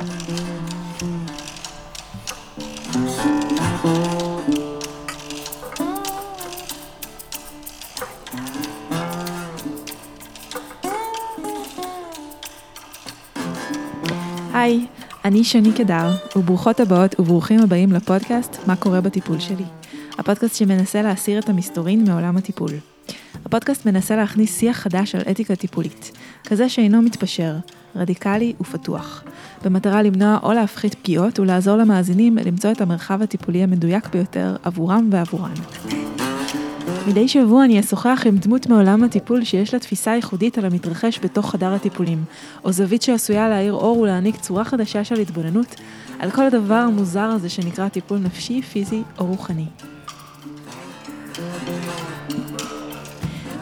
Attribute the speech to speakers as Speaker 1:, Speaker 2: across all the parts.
Speaker 1: היי, אני שני קדר, וברוכות הבאות וברוכים הבאים לפודקאסט "מה קורה בטיפול שלי". הפודקאסט שמנסה להסיר את המסתורין מעולם הטיפול. הפודקאסט מנסה להכניס שיח חדש על אתיקה טיפולית, כזה שאינו מתפשר, רדיקלי ופתוח, במטרה למנוע או להפחית פגיעות ולעזור למאזינים למצוא את המרחב הטיפולי המדויק ביותר עבורם ועבורן. מדי שבוע אני אשוחח עם דמות מעולם הטיפול שיש לה תפיסה ייחודית על המתרחש בתוך חדר הטיפולים, או זווית שעשויה להאיר אור ולהעניק צורה חדשה של התבוננות על כל הדבר המוזר הזה שנקרא טיפול נפשי, פיזי או רוחני.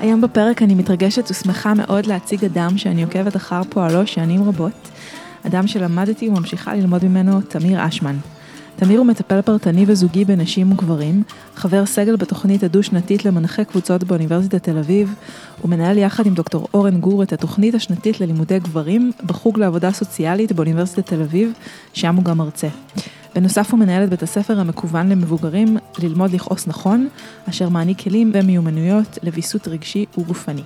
Speaker 1: היום בפרק אני מתרגשת ושמחה מאוד להציג אדם שאני עוקבת אחר פועלו שנים רבות, אדם שלמדתי וממשיכה ללמוד ממנו, תמיר אשמן. תמיר הוא מטפל פרטני וזוגי בנשים וגברים, חבר סגל בתוכנית הדו-שנתית למנחי קבוצות באוניברסיטת תל אביב, ומנהל יחד עם דוקטור אורן גור את התוכנית השנתית ללימודי גברים בחוג לעבודה סוציאלית באוניברסיטת תל אביב, שם הוא גם מרצה. בנוסף הוא מנהל את בית הספר המקוון למבוגרים ללמוד לכעוס נכון, אשר מעניק כלים ומיומנויות לוויסות רגשי וגופני.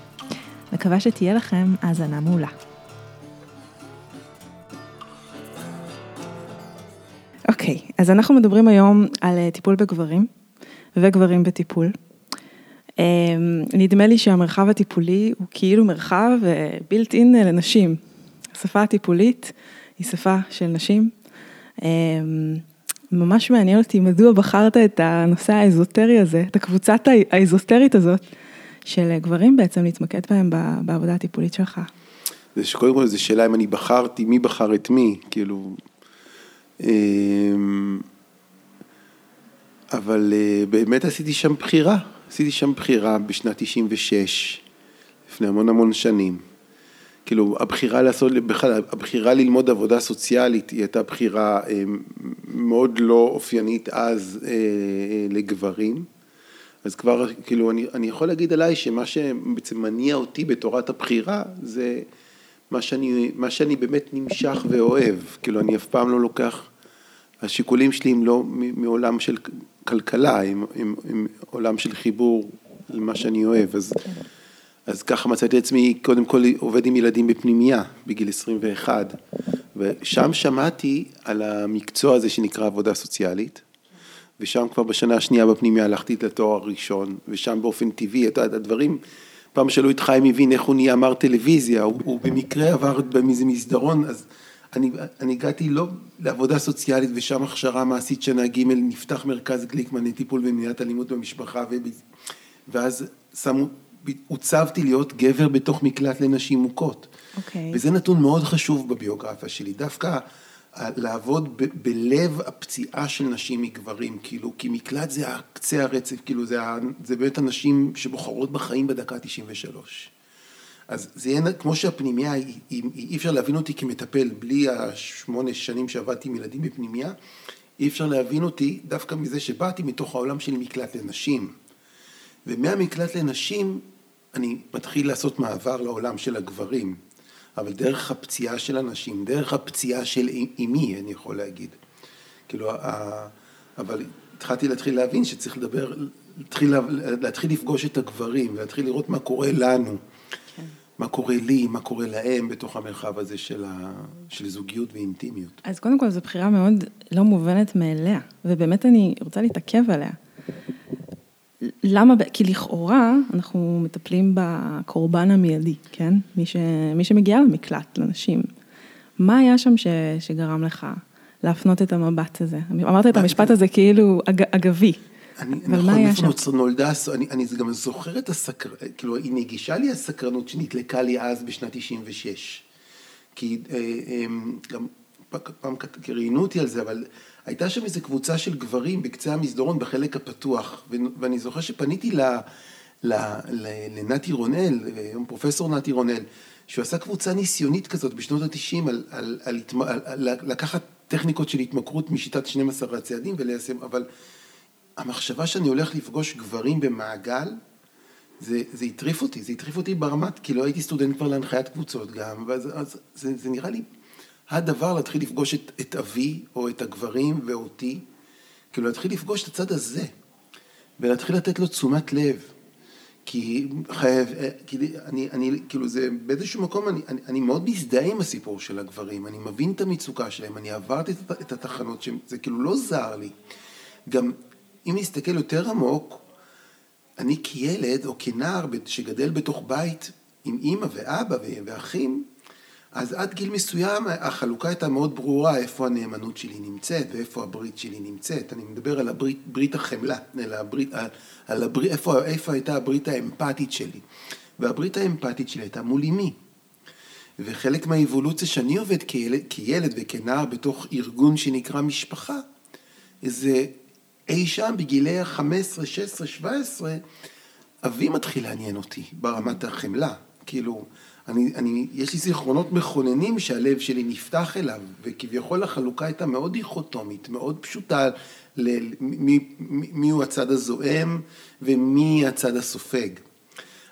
Speaker 1: מקווה שתהיה לכם האזנה מעולה. אוקיי, okay, אז אנחנו מדברים היום על אה, טיפול בגברים וגברים בטיפול. אמ, נדמה לי שהמרחב הטיפולי הוא כאילו מרחב בילט אה, אין אה, לנשים. השפה הטיפולית היא שפה של נשים. אמ, ממש מעניין אותי מדוע בחרת את הנושא האזוטרי הזה, את הקבוצת האזוטרית הזאת, של גברים בעצם להתמקד בהם בעבודה הטיפולית שלך.
Speaker 2: זה שקודם כל זו שאלה אם אני בחרתי, מי בחר את מי, כאילו, אבל אה, באמת עשיתי שם בחירה, עשיתי שם בחירה בשנת 96, לפני המון המון שנים. כאילו, הבחירה לעשות, בכלל, הבחירה ללמוד עבודה סוציאלית היא הייתה בחירה אה, מאוד לא אופיינית אז אה, לגברים. אז כבר, כאילו, אני, אני יכול להגיד עליי שמה שבעצם מניע אותי בתורת הבחירה זה מה שאני, מה שאני באמת נמשך ואוהב. כאילו, אני אף פעם לא לוקח השיקולים שלי הם לא מעולם של כלכלה, הם, הם, הם עולם של חיבור למה שאני אוהב, אז, אז ככה מצאתי עצמי קודם כל עובד עם ילדים בפנימייה בגיל 21, ושם שמעתי על המקצוע הזה שנקרא עבודה סוציאלית, ושם כבר בשנה השנייה בפנימייה הלכתי לתואר הראשון, ושם באופן טבעי, את הדברים, פעם שאלו את חיים הבין איך הוא נהיה אמר טלוויזיה, הוא, הוא במקרה עבר באיזה מסדרון, אז אני, אני הגעתי לא לעבודה סוציאלית ושם הכשרה מעשית שנה ג' נפתח מרכז גליקמן לטיפול במניעת אלימות במשפחה ואז שמו, הוצבתי להיות גבר בתוך מקלט לנשים מוכות.
Speaker 1: Okay. אוקיי.
Speaker 2: וזה נתון מאוד חשוב בביוגרפיה שלי, דווקא לעבוד ב, בלב הפציעה של נשים מגברים, כאילו, כי מקלט זה קצה הרצף, כאילו זה, זה באמת הנשים שבוחרות בחיים בדקה 93. אז זה יהיה כמו שהפנימייה, אי אפשר להבין אותי כמטפל בלי השמונה שנים שעבדתי עם ילדים בפנימייה, אי אפשר להבין אותי דווקא מזה שבאתי מתוך העולם של מקלט לנשים. ומהמקלט לנשים אני מתחיל לעשות מעבר לעולם של הגברים, אבל דרך הפציעה של הנשים, דרך הפציעה של אימי, אני יכול להגיד. כאילו, אבל התחלתי להתחיל להבין שצריך לדבר, להתחיל, להתחיל לפגוש את הגברים ולהתחיל לראות מה קורה לנו. מה קורה לי, מה קורה להם בתוך המרחב הזה של, ה, של זוגיות ואינטימיות.
Speaker 1: אז קודם כל זו בחירה מאוד לא מובנת מאליה, ובאמת אני רוצה להתעכב עליה. למה, כי לכאורה אנחנו מטפלים בקורבן המיידי, כן? מי, ש, מי שמגיע למקלט, לנשים. מה היה שם ש, שגרם לך להפנות את המבט הזה? אמרת את המשפט הזה כאילו אג, אגבי.
Speaker 2: אני, נכון, איפה נולדה, אני, אני גם זוכר את הסקרנות, כאילו, היא נגישה לי הסקרנות שנתלקה לי אז בשנת 96. כי אה, אמ, גם פעם ראיינו אותי על זה, אבל הייתה שם איזו קבוצה של גברים בקצה המסדרון בחלק הפתוח, ואני זוכר שפניתי ל, ל, ל, לנתי רונל, פרופסור נתי רונל, שהוא עשה קבוצה ניסיונית כזאת בשנות התשעים על, על, על, על, על לקחת טכניקות של התמכרות משיטת 12 הצעדים וליישם, אבל המחשבה שאני הולך לפגוש גברים במעגל, זה, זה הטריף אותי, זה הטריף אותי ברמת, כי לא הייתי סטודנט כבר להנחיית קבוצות גם, ואז אז זה, זה נראה לי הדבר להתחיל לפגוש את, את אבי, או את הגברים ואותי, כאילו להתחיל לפגוש את הצד הזה, ולהתחיל לתת לו תשומת לב. כי חייב, אה, כי אני, אני, כאילו זה באיזשהו מקום, אני, אני, אני מאוד מזדהה עם הסיפור של הגברים, אני מבין את המצוקה שלהם, אני עברתי את, את התחנות, שזה כאילו לא זר לי. גם אם נסתכל יותר עמוק, אני כילד או כנער שגדל בתוך בית עם אימא ואבא ואחים, אז עד גיל מסוים החלוקה הייתה מאוד ברורה איפה הנאמנות שלי נמצאת ואיפה הברית שלי נמצאת. אני מדבר על הברית, ברית החמלה, על הברית, על, על הברית, איפה, איפה הייתה הברית האמפתית שלי. והברית האמפתית שלי הייתה מול אמי. וחלק מהאבולוציה שאני עובד כילד, כילד וכנער בתוך ארגון שנקרא משפחה, זה אי שם בגילי ה-15, 16, 17, אבי מתחיל לעניין אותי ברמת החמלה. כאילו, אני, אני, יש לי זיכרונות מכוננים שהלב שלי נפתח אליו, וכביכול החלוקה הייתה מאוד דיכוטומית, מאוד פשוטה, מי הוא הצד הזועם ומי הצד הסופג.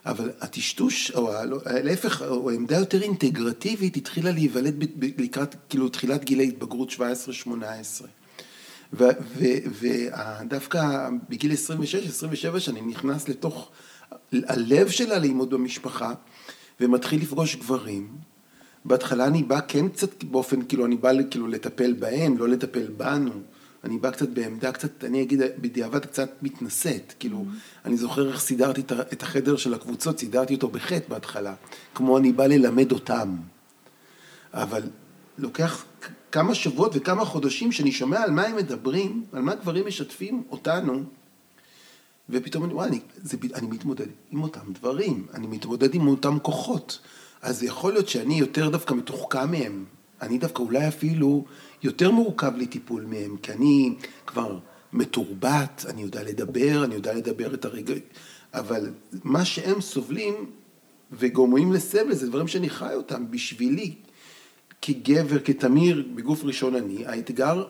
Speaker 2: אבל הטשטוש, או להפך, או העמדה יותר אינטגרטיבית, התחילה להיוולד לקראת, כאילו, תחילת גילי התבגרות 17-18. ודווקא בגיל 26-27 שאני נכנס לתוך הלב של האלימות במשפחה, ומתחיל לפגוש גברים. בהתחלה אני בא כן קצת באופן, כאילו, אני בא כאילו לטפל בהם, לא לטפל בנו. אני בא קצת בעמדה קצת, אני אגיד בדיעבד קצת מתנשאת, כאילו, mm-hmm. אני זוכר איך סידרתי את החדר של הקבוצות, סידרתי אותו בחטא בהתחלה, כמו אני בא ללמד אותם. אבל לוקח כמה שבועות וכמה חודשים שאני שומע על מה הם מדברים, על מה גברים משתפים אותנו, ופתאום אני, וואי, אני, זה, אני מתמודד עם אותם דברים, אני מתמודד עם אותם כוחות. אז יכול להיות שאני יותר דווקא מתוחכם מהם. אני דווקא אולי אפילו יותר מורכב לי טיפול מהם, כי אני כבר מתורבת, אני יודע לדבר, אני יודע לדבר את הרגע... אבל מה שהם סובלים וגורמים לסבל, זה דברים שאני חי אותם בשבילי. כגבר, כתמיר, בגוף ראשון אני, האתגר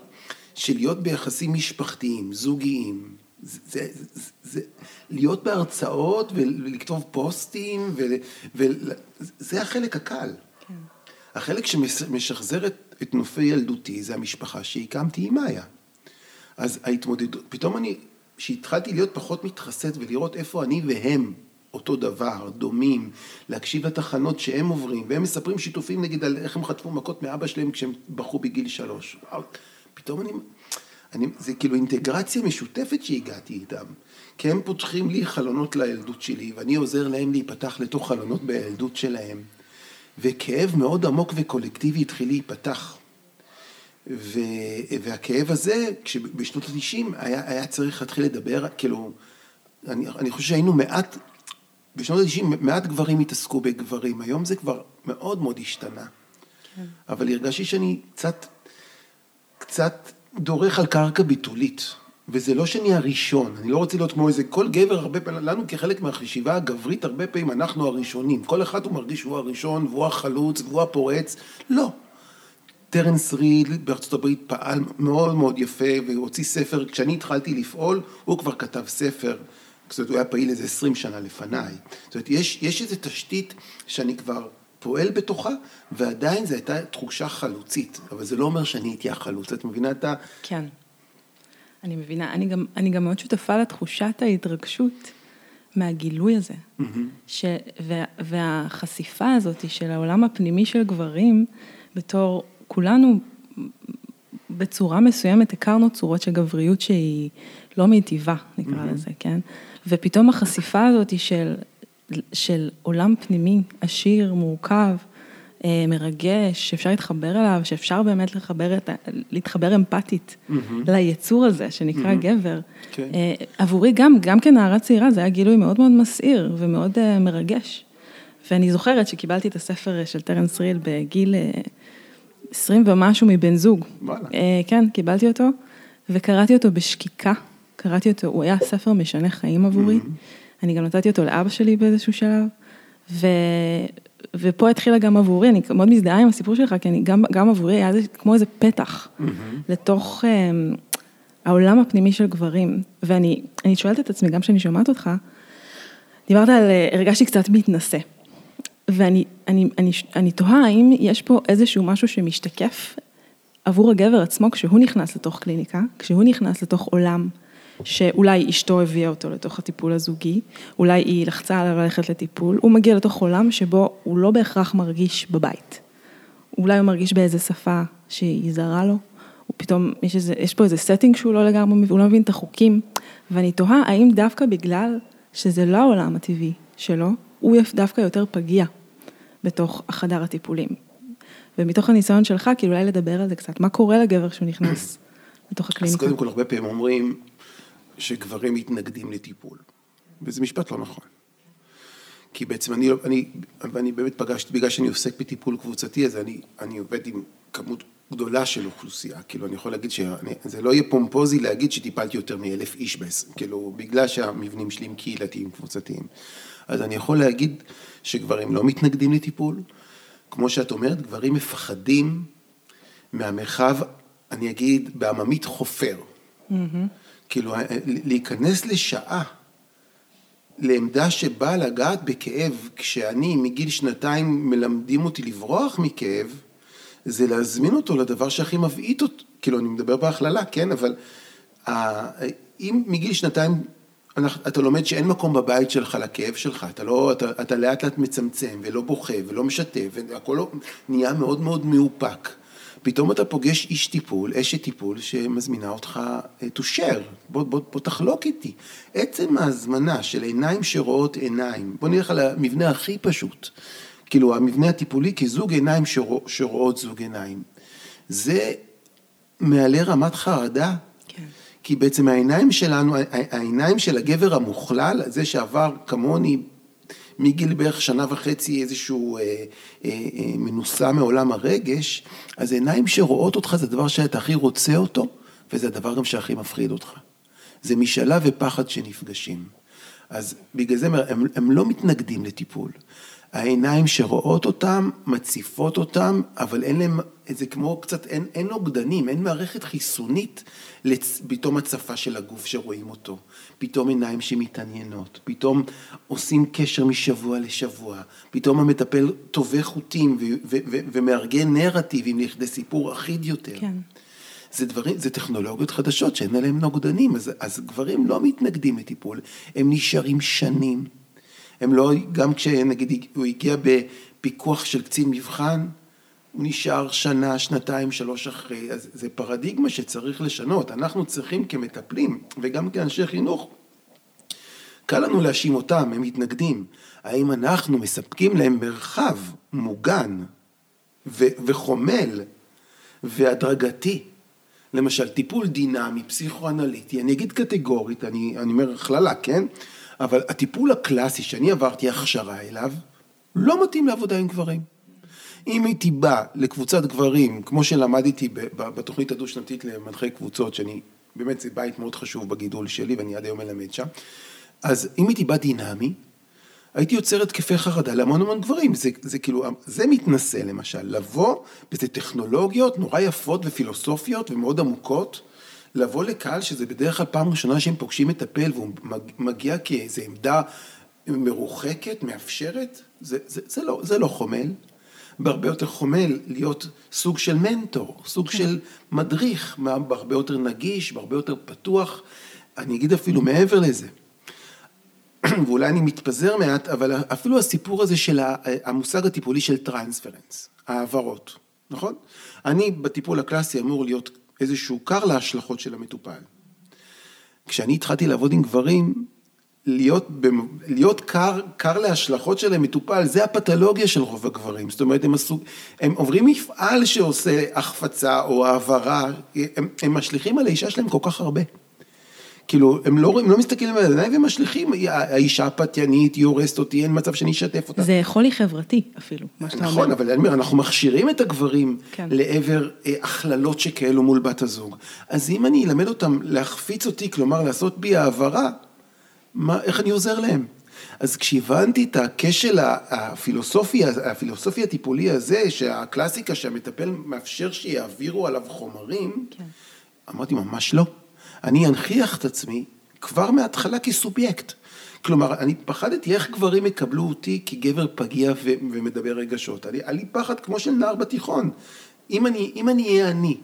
Speaker 2: של להיות ביחסים משפחתיים, זוגיים, זה, זה, זה, זה להיות בהרצאות ולכתוב פוסטים, וזה החלק הקל. כן. החלק שמשחזר את, את נופי ילדותי זה המשפחה שהקמתי עם מאיה. אז ההתמודדות, פתאום אני, כשהתחלתי להיות פחות מתחסד ולראות איפה אני והם אותו דבר, דומים, להקשיב לתחנות שהם עוברים, והם מספרים שיתופים נגיד על איך הם חטפו מכות מאבא שלהם כשהם בחרו בגיל שלוש. פתאום אני... אני, זה כאילו אינטגרציה משותפת שהגעתי איתם, כי הם פותחים לי חלונות לילדות שלי, ואני עוזר להם להיפתח לתוך חלונות בילדות שלהם, וכאב מאוד עמוק וקולקטיבי התחיל להיפתח. ו, והכאב הזה, בשנות ה-90 היה, היה צריך להתחיל לדבר, כאילו, אני, אני חושב שהיינו מעט, בשנות ה-90 מעט גברים התעסקו בגברים, היום זה כבר מאוד מאוד השתנה. כן. אבל הרגשתי שאני קצת, קצת דורך על קרקע ביטולית. וזה לא שאני הראשון, אני לא רוצה להיות כמו איזה, כל גבר הרבה פעמים, לנו כחלק מהחשיבה הגברית, הרבה פעמים אנחנו הראשונים. כל אחד הוא מרגיש שהוא הראשון, והוא החלוץ, והוא הפורץ. לא. טרנס ריד בארצות הברית פעל מאוד מאוד יפה, והוא הוציא ספר, כשאני התחלתי לפעול, הוא כבר כתב ספר. זאת אומרת, הוא היה פעיל איזה עשרים שנה לפניי. זאת אומרת, יש, יש איזו תשתית שאני כבר פועל בתוכה, ועדיין זו הייתה תחושה חלוצית, אבל זה לא אומר שאני הייתי החלוץ, את מבינה את ה...
Speaker 1: כן, אני מבינה, אני גם, אני גם מאוד שותפה לתחושת ההתרגשות מהגילוי הזה, mm-hmm. ש, וה, והחשיפה הזאת של העולם הפנימי של גברים, בתור כולנו בצורה מסוימת הכרנו צורות של גבריות שהיא לא מיטיבה, נקרא mm-hmm. לזה, כן? ופתאום החשיפה הזאת של של עולם פנימי עשיר, מורכב, אה, מרגש, שאפשר להתחבר אליו, שאפשר באמת לחבר את, להתחבר אמפתית mm-hmm. ליצור הזה שנקרא mm-hmm. גבר. Okay. כן. אה, עבורי גם, גם כנערה צעירה זה היה גילוי מאוד מאוד מסעיר ומאוד אה, מרגש. ואני זוכרת שקיבלתי את הספר של טרנס ריל בגיל 20 ומשהו מבן זוג. וואלה. כן, קיבלתי אותו, וקראתי אותו בשקיקה. קראתי אותו, הוא היה ספר משנה חיים עבורי. Mm-hmm. אני גם נתתי אותו לאבא שלי באיזשהו שלב, ו... ופה התחילה גם עבורי, אני מאוד מזדהה עם הסיפור שלך, כי אני גם, גם עבורי היה זה כמו איזה פתח mm-hmm. לתוך um, העולם הפנימי של גברים. ואני שואלת את עצמי, גם כשאני שומעת אותך, דיברת על, הרגשתי קצת מתנשא. ואני אני, אני, אני תוהה האם יש פה איזשהו משהו שמשתקף עבור הגבר עצמו כשהוא נכנס לתוך קליניקה, כשהוא נכנס לתוך עולם שאולי אשתו הביאה אותו לתוך הטיפול הזוגי, אולי היא לחצה עליו ללכת לטיפול, הוא מגיע לתוך עולם שבו הוא לא בהכרח מרגיש בבית. אולי הוא מרגיש באיזה שפה שהיא זרה לו, הוא פתאום, יש, איזה, יש פה איזה setting שהוא לא לגמרי, הוא לא מבין את החוקים, ואני תוהה האם דווקא בגלל שזה לא העולם הטבעי שלו, הוא דווקא יותר פגיע בתוך החדר הטיפולים. ומתוך הניסיון שלך, כאילו אולי לדבר על זה קצת, מה קורה לגבר כשהוא נכנס לתוך הקליניקה?
Speaker 2: אז קודם כל, הרבה פעמים אומרים שגברים מתנגדים לטיפול, וזה משפט לא נכון. כי בעצם אני, אני, ואני באמת פגשתי, בגלל שאני עוסק בטיפול קבוצתי, אז אני, אני עובד עם כמות גדולה של אוכלוסייה, כאילו אני יכול להגיד שזה לא יהיה פומפוזי להגיד שטיפלתי יותר מאלף איש בעשרים, כאילו בגלל שהמבנים שלי הם קהילתיים קבוצתיים. אז אני יכול להגיד שגברים לא מתנגדים לטיפול, כמו שאת אומרת, גברים מפחדים מהמרחב, אני אגיד, בעממית חופר. Mm-hmm. כאילו, להיכנס לשעה לעמדה שבאה לגעת בכאב, כשאני מגיל שנתיים מלמדים אותי לברוח מכאב, זה להזמין אותו לדבר שהכי מבעית אותו, כאילו אני מדבר בהכללה, כן, אבל אם מגיל שנתיים אתה לומד שאין מקום בבית שלך לכאב שלך, אתה לא, אתה, אתה לאט לאט מצמצם ולא בוכה ולא משתף, והכל לא, נהיה מאוד מאוד מאופק. פתאום אתה פוגש איש טיפול, אשת טיפול, שמזמינה אותך אה, to share, בוא, בוא, בוא תחלוק איתי. עצם ההזמנה של עיניים שרואות עיניים, בוא נלך על המבנה הכי פשוט, כאילו המבנה הטיפולי כזוג עיניים שרוא, שרואות זוג עיניים. זה מעלה רמת חרדה, כן. כי בעצם העיניים שלנו, העיניים של הגבר המוכלל, זה שעבר כמוני מגיל בערך שנה וחצי איזשהו אה, אה, אה, מנוסה מעולם הרגש, אז עיניים שרואות אותך זה הדבר שאתה הכי רוצה אותו, וזה הדבר גם שהכי מפחיד אותך. זה משאלה ופחד שנפגשים. אז בגלל זה הם, הם לא מתנגדים לטיפול. העיניים שרואות אותם, מציפות אותם, אבל אין להם, זה כמו קצת, אין, אין נוגדנים, אין מערכת חיסונית פתאום הצפה של הגוף שרואים אותו, פתאום עיניים שמתעניינות, פתאום עושים קשר משבוע לשבוע, פתאום המטפל טווה חוטים ומארגן נרטיבים לכדי סיפור אחיד יותר. כן. זה דברים, זה טכנולוגיות חדשות שאין עליהן נוגדנים, אז, אז גברים לא מתנגדים לטיפול, הם נשארים שנים. הם לא, גם כשנגיד הוא הגיע בפיקוח של קצין מבחן, הוא נשאר שנה, שנתיים, שלוש אחרי, אז זה פרדיגמה שצריך לשנות. אנחנו צריכים כמטפלים וגם כאנשי חינוך, קל לנו להאשים אותם, הם מתנגדים. האם אנחנו מספקים להם מרחב מוגן ו- וחומל והדרגתי? למשל, טיפול דינמי, פסיכואנליטי, אני אגיד קטגורית, אני, אני אומר הכללה, כן? אבל הטיפול הקלאסי שאני עברתי הכשרה אליו, לא מתאים לעבודה עם גברים. אם הייתי בא לקבוצת גברים, כמו שלמדתי בתוכנית הדו-שנתית למנחי קבוצות, שאני, באמת זה בית מאוד חשוב בגידול שלי ואני עד היום מלמד שם, אז אם הייתי בא דינמי, הייתי יוצר התקפי חרדה להמון המון גברים, זה, זה כאילו, זה מתנשא למשל, לבוא באיזה טכנולוגיות נורא יפות ופילוסופיות ומאוד עמוקות, לבוא לקהל שזה בדרך כלל פעם ראשונה שהם פוגשים מטפל והוא מגיע כאיזו עמדה מרוחקת, מאפשרת, זה, זה, זה, לא, זה לא חומל. בהרבה יותר חומל להיות סוג של מנטור, סוג כן. של מדריך, בהרבה יותר נגיש, בהרבה יותר פתוח. אני אגיד אפילו מעבר לזה. ואולי אני מתפזר מעט, אבל אפילו הסיפור הזה של המושג הטיפולי של טרנספרנס, העברות, נכון? אני בטיפול הקלאסי אמור להיות איזשהו קר להשלכות של המטופל. כשאני התחלתי לעבוד עם גברים, להיות, להיות קר, קר להשלכות של המטופל, זה הפתולוגיה של רוב הגברים. זאת אומרת, הם, עשו, הם עוברים מפעל שעושה החפצה או העברה, הם, הם משליכים על האישה שלהם כל כך הרבה. כאילו, הם לא, הם לא מסתכלים על העיניים והם משליכים, האישה הפתיינית, היא הורסת אותי, אין מצב שאני אשתף אותה.
Speaker 1: זה חולי חברתי אפילו, מה שאתה
Speaker 2: אומר. נכון, אבל אני אומר, אנחנו מכשירים את הגברים כן. לעבר אה, הכללות שכאלו מול בת הזוג. אז אם אני אלמד אותם להחפיץ אותי, כלומר לעשות בי העברה, מה, איך אני עוזר להם? אז כשהבנתי את הכשל הפילוסופי, הפילוסופי הטיפולי הזה, שהקלאסיקה שהמטפל מאפשר שיעבירו עליו חומרים, כן. אמרתי ממש לא. אני אנכיח את עצמי כבר מההתחלה כסובייקט. כלומר, אני פחדתי איך גברים יקבלו אותי כגבר פגיע ו- ומדבר רגשות. היה לי פחד כמו של נער בתיכון. אם אני, אם אני אהיה אני,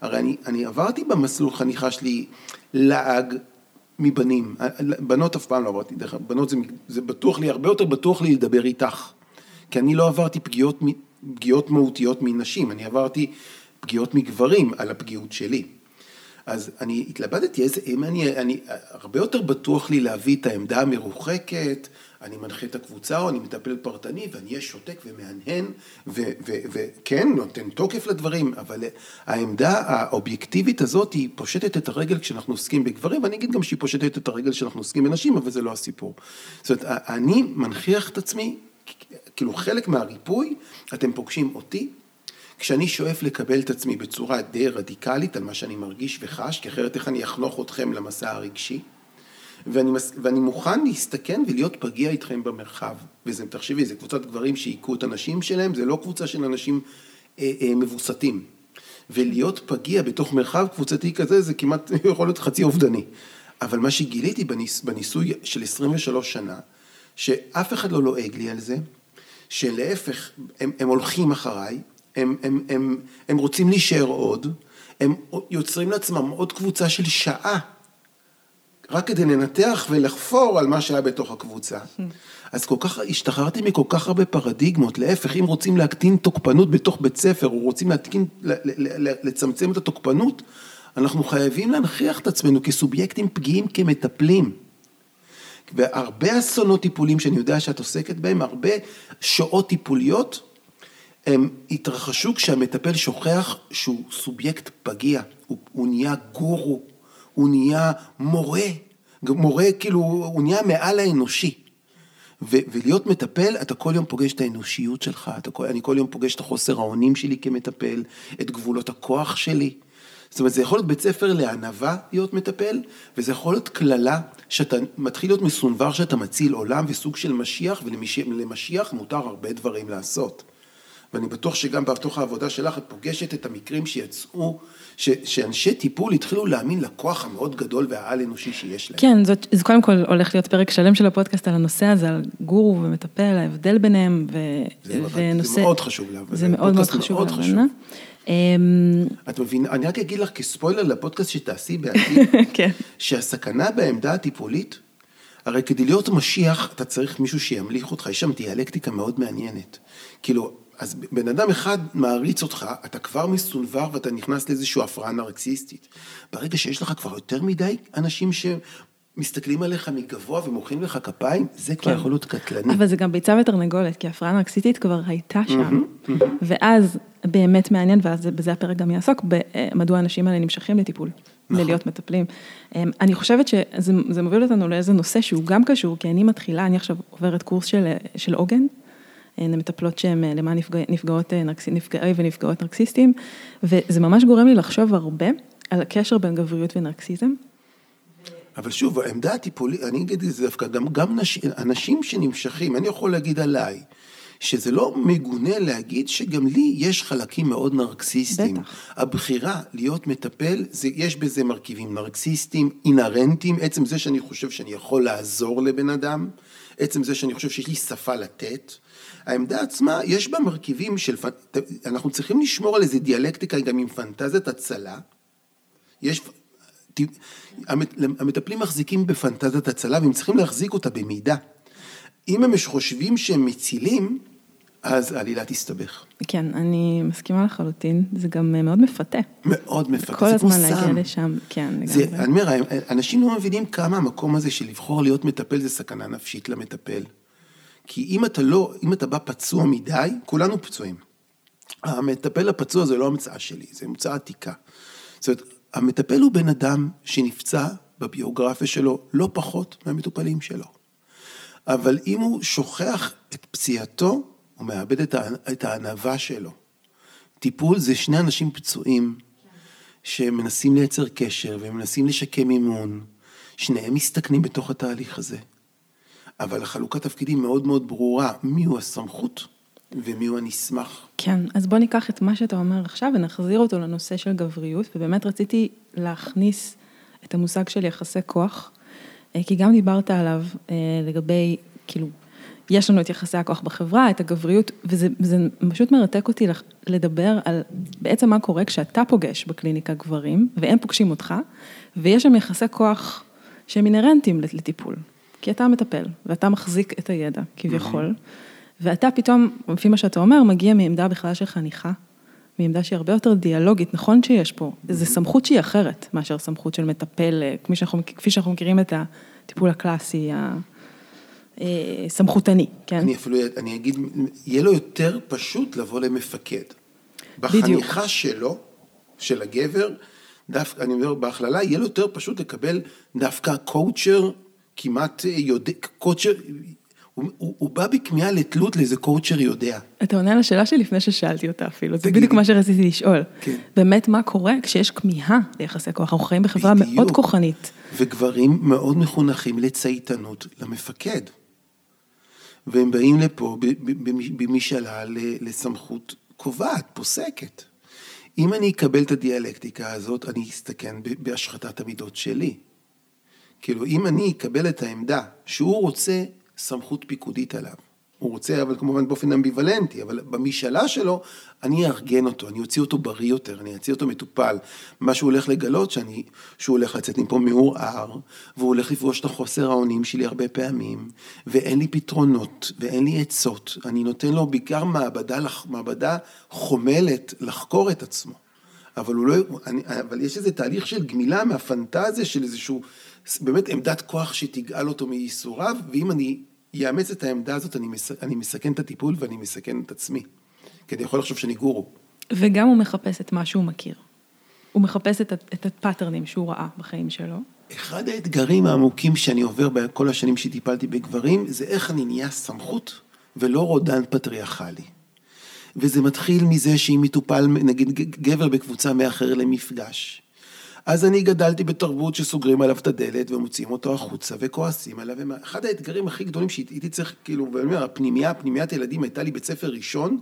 Speaker 2: הרי אני, אני עברתי במסלול חניכה שלי לעג מבנים. בנות אף פעם לא עברתי, דרך אגב, בנות זה, זה בטוח לי, הרבה יותר בטוח לי לדבר איתך. כי אני לא עברתי פגיעות, פגיעות מהותיות מנשים, אני עברתי פגיעות מגברים על הפגיעות שלי. אז אני התלבטתי איזה, אם אני, אני, הרבה יותר בטוח לי להביא את העמדה המרוחקת, אני מנחה את הקבוצה או אני מטפל פרטני ואני אהיה שותק ומהנהן וכן, נותן תוקף לדברים, אבל העמדה האובייקטיבית הזאת היא פושטת את הרגל כשאנחנו עוסקים בגברים, ואני אגיד גם שהיא פושטת את הרגל כשאנחנו עוסקים בנשים, אבל זה לא הסיפור. זאת אומרת, אני מנכיח את עצמי, כאילו חלק מהריפוי, אתם פוגשים אותי, כשאני שואף לקבל את עצמי בצורה די רדיקלית על מה שאני מרגיש וחש, כי אחרת איך אני אחנוך אתכם למסע הרגשי, ואני, מס... ואני מוכן להסתכן ולהיות פגיע איתכם במרחב. וזה, תחשבי, זה קבוצת גברים שהיכו את הנשים שלהם, זה לא קבוצה של אנשים אה, אה, מבוסתים. ולהיות פגיע בתוך מרחב קבוצתי כזה, זה כמעט יכול להיות חצי אובדני. אבל מה שגיליתי בניס, בניסוי של 23 שנה, שאף אחד לא לועג לי על זה, שלהפך, הם, הם הולכים אחריי, הם, הם, הם, הם רוצים להישאר עוד, הם יוצרים לעצמם עוד קבוצה של שעה, רק כדי לנתח ולחפור על מה שהיה בתוך הקבוצה. אז כל כך, השתחררתי מכל כך הרבה פרדיגמות, להפך, אם רוצים להקטין תוקפנות בתוך בית ספר, או רוצים להתקין, לצמצם את התוקפנות, אנחנו חייבים להנכיח את עצמנו כסובייקטים פגיעים, כמטפלים. והרבה אסונות טיפולים שאני יודע שאת עוסקת בהם, הרבה שואות טיפוליות, הם התרחשו כשהמטפל שוכח שהוא סובייקט פגיע, הוא, הוא נהיה גורו, הוא נהיה מורה, מורה כאילו, הוא נהיה מעל האנושי. ו- ולהיות מטפל, אתה כל יום פוגש את האנושיות שלך, אתה אני כל יום פוגש את החוסר האונים שלי כמטפל, את גבולות הכוח שלי. זאת אומרת, זה יכול להיות בית ספר לענווה להיות מטפל, וזה יכול להיות קללה שאתה מתחיל להיות מסונבר שאתה מציל עולם וסוג של משיח, ולמשיח מותר הרבה דברים לעשות. ואני בטוח שגם בתוך העבודה שלך את פוגשת את המקרים שיצאו, ש, שאנשי טיפול התחילו להאמין לכוח המאוד גדול והעל אנושי שיש להם.
Speaker 1: כן, זאת, זה קודם כל הולך להיות פרק שלם של הפודקאסט על הנושא הזה, על גורו ומטפל, ההבדל ביניהם, ו,
Speaker 2: זה ונושא... זה מאוד חשוב להבנה.
Speaker 1: זה מאוד מאוד חשוב להבנה. אמ,
Speaker 2: את מבינה, אני רק אגיד לך כספוילר לפודקאסט שתעשי בעתיד, כן. שהסכנה בעמדה הטיפולית, הרי כדי להיות משיח, אתה צריך מישהו שימליך אותך, יש שם דיאלקטיקה מאוד מעניינת. כאילו, אז בן אדם אחד מעריץ אותך, אתה כבר מסונבר ואתה נכנס לאיזושהי הפרעה נרקסיסטית. ברגע שיש לך כבר יותר מדי אנשים שמסתכלים עליך מגבוה ומוחאים לך כפיים, זה כבר כן. יכול להיות קטלני.
Speaker 1: אבל זה גם ביצה ותרנגולת, כי הפרעה נרקסיסטית כבר הייתה שם, mm-hmm, mm-hmm. ואז באמת מעניין, ואז בזה הפרק גם יעסוק, במדוע האנשים האלה נמשכים לטיפול. נכון. ללהיות מטפלים. אמ, אני חושבת שזה מוביל אותנו לאיזה נושא שהוא גם קשור, כי אני מתחילה, אני עכשיו עוברת קורס של, של עוגן, למטפלות שהן אה, למען נפגע, נפגעות, אה, נפגעי ונפגעות נרקסיסטים, וזה ממש גורם לי לחשוב הרבה על הקשר בין גבריות ונרקסיזם.
Speaker 2: אבל שוב, העמדה הטיפולית, אני אגיד את זה דווקא, גם, גם נש, אנשים שנמשכים, אני יכול להגיד עליי, שזה לא מגונה להגיד שגם לי יש חלקים מאוד נרקסיסטיים. בטח. הבחירה להיות מטפל, זה, יש בזה מרכיבים נרקסיסטיים, אינהרנטיים, עצם זה שאני חושב שאני יכול לעזור לבן אדם, עצם זה שאני חושב שיש לי שפה לתת, העמדה עצמה, יש בה מרכיבים של, אנחנו צריכים לשמור על איזה דיאלקטיקה גם עם פנטזיית הצלה. יש, המטפלים מחזיקים בפנטזיית הצלה והם צריכים להחזיק אותה במידה. אם הם חושבים שהם מצילים, אז העלילה תסתבך.
Speaker 1: כן, אני מסכימה לחלוטין, זה גם מאוד מפתה.
Speaker 2: מאוד מפתה,
Speaker 1: כל הזמן להגיע לשם, כן, לגמרי.
Speaker 2: אני אומר, אנשים לא מבינים כמה המקום הזה של לבחור להיות מטפל זה סכנה נפשית למטפל. כי אם אתה לא, אם אתה בא פצוע מדי, כולנו פצועים. המטפל הפצוע זה לא המצאה שלי, זה המצאה עתיקה. זאת אומרת, המטפל הוא בן אדם שנפצע בביוגרפיה שלו לא פחות מהמטופלים שלו. אבל אם הוא שוכח את פציעתו, הוא מאבד את הענווה שלו. טיפול זה שני אנשים פצועים שמנסים לייצר קשר ומנסים לשקם אימון. שניהם מסתכנים בתוך התהליך הזה. אבל החלוקת תפקידים מאוד מאוד ברורה, מי הוא הסמכות ומי הוא הנסמך.
Speaker 1: כן, אז בוא ניקח את מה שאתה אומר עכשיו ונחזיר אותו לנושא של גבריות, ובאמת רציתי להכניס את המושג של יחסי כוח, אה, כי גם דיברת עליו אה, לגבי, כאילו, יש לנו את יחסי הכוח בחברה, את הגבריות, וזה פשוט מרתק אותי לדבר על בעצם מה קורה כשאתה פוגש בקליניקה גברים, והם פוגשים אותך, ויש שם יחסי כוח שהם אינהרנטיים לטיפול. כי אתה מטפל, ואתה מחזיק את הידע, כביכול, ואתה פתאום, לפי מה שאתה אומר, מגיע מעמדה בכלל של חניכה, מעמדה שהיא הרבה יותר דיאלוגית, נכון שיש פה, זו סמכות שהיא אחרת מאשר סמכות של מטפל, כפי שאנחנו, כפי שאנחנו מכירים את הטיפול הקלאסי, הסמכותני, כן?
Speaker 2: אני אפילו, אני אגיד, יהיה לו יותר פשוט לבוא למפקד. בחניכה בדיוק. שלו, של הגבר, דווקא, אני אומר בהכללה, יהיה לו יותר פשוט לקבל דווקא coacher כמעט יודע, coacher, הוא, הוא, הוא בא בכמיהה לתלות לאיזה coacher יודע.
Speaker 1: אתה עונה על השאלה שלי לפני ששאלתי אותה אפילו, זה בדיוק מה שרציתי לשאול. כן. באמת מה קורה כשיש כמיהה ליחסי כוח, אנחנו חיים בחברה בדיוק. מאוד כוחנית.
Speaker 2: וגברים מאוד מחונכים לצייתנות למפקד. והם באים לפה במשאלה לסמכות קובעת, פוסקת. אם אני אקבל את הדיאלקטיקה הזאת, אני אסתכן בהשחתת המידות שלי. כאילו, אם אני אקבל את העמדה שהוא רוצה סמכות פיקודית עליו, הוא רוצה, אבל כמובן באופן אמביוולנטי, אבל במשאלה שלו, אני אארגן אותו, אני אוציא אותו בריא יותר, אני אוציא אותו מטופל. מה שהוא הולך לגלות, שאני, שהוא הולך לצאת מפה מעורער, והוא הולך לפגוש את החוסר האונים שלי הרבה פעמים, ואין לי פתרונות, ואין לי עצות. אני נותן לו בעיקר מעבדה, מעבדה חומלת לחקור את עצמו. אבל לא, אני, אבל יש איזה תהליך של גמילה מהפנטזיה של איזשהו, באמת עמדת כוח שתגאל אותו מייסוריו, ואם אני יאמץ את העמדה הזאת, אני, מס, אני מסכן את הטיפול ואני מסכן את עצמי. כי אני יכול לחשוב שאני גורו.
Speaker 1: וגם הוא מחפש את מה שהוא מכיר. הוא מחפש את, את ה pattern ים שהוא ראה בחיים שלו.
Speaker 2: אחד האתגרים העמוקים שאני עובר בכל השנים שטיפלתי בגברים, זה איך אני נהיה סמכות ולא רודן פטריארכלי. וזה מתחיל מזה שאם מטופל, נגיד גבר בקבוצה מאחר למפגש, אז אני גדלתי בתרבות שסוגרים עליו את הדלת ומוציאים אותו החוצה וכועסים עליו. אחד האתגרים הכי גדולים שהייתי צריך, כאילו, ואני אומר, הפנימייה, פנימיית ילדים הייתה לי בית ספר ראשון,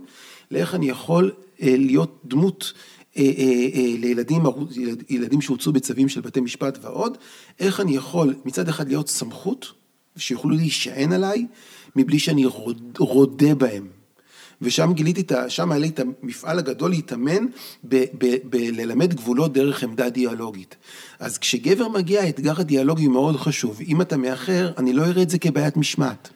Speaker 2: לאיך אני יכול אה, להיות דמות אה, אה, אה, לילדים, ילד, ילדים שהוצאו בצווים של בתי משפט ועוד, איך אני יכול מצד אחד להיות סמכות, שיוכלו להישען עליי, מבלי שאני רוד, רודה בהם. ושם גיליתי. שם היה לי את המפעל הגדול להתאמן בללמד גבולות דרך עמדה דיאלוגית. אז כשגבר מגיע, האתגר הדיאלוגי מאוד חשוב. אם אתה מאחר, אני לא אראה את זה כבעיית משמעת.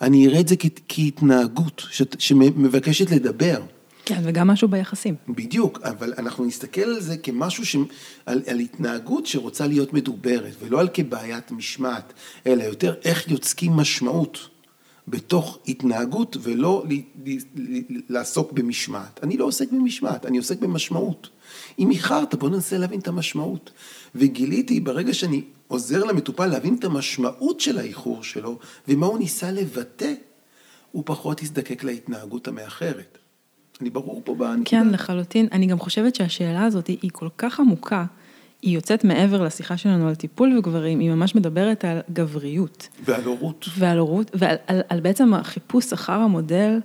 Speaker 2: אני אראה את זה כ... כהתנהגות ש... שמבקשת לדבר.
Speaker 1: כן, וגם משהו ביחסים.
Speaker 2: בדיוק, אבל אנחנו נסתכל על זה כמשהו ש... על, על התנהגות שרוצה להיות מדוברת, ולא על כבעיית משמעת, אלא יותר איך יוצקים משמעות. בתוך התנהגות ולא לעסוק במשמעת. אני לא עוסק במשמעת, אני עוסק במשמעות. אם איחרת, בוא ננסה להבין את המשמעות. וגיליתי, ברגע שאני עוזר למטופל להבין את המשמעות של האיחור שלו, ומה הוא ניסה לבטא, הוא פחות יזדקק להתנהגות המאחרת. אני ברור פה בנקודה.
Speaker 1: כן, לחלוטין. אני גם חושבת שהשאלה הזאת היא כל כך עמוקה. היא יוצאת מעבר לשיחה שלנו על טיפול בגברים, היא ממש מדברת על גבריות.
Speaker 2: ועל הורות.
Speaker 1: ועל הורות, ועל על, על בעצם החיפוש אחר המודל.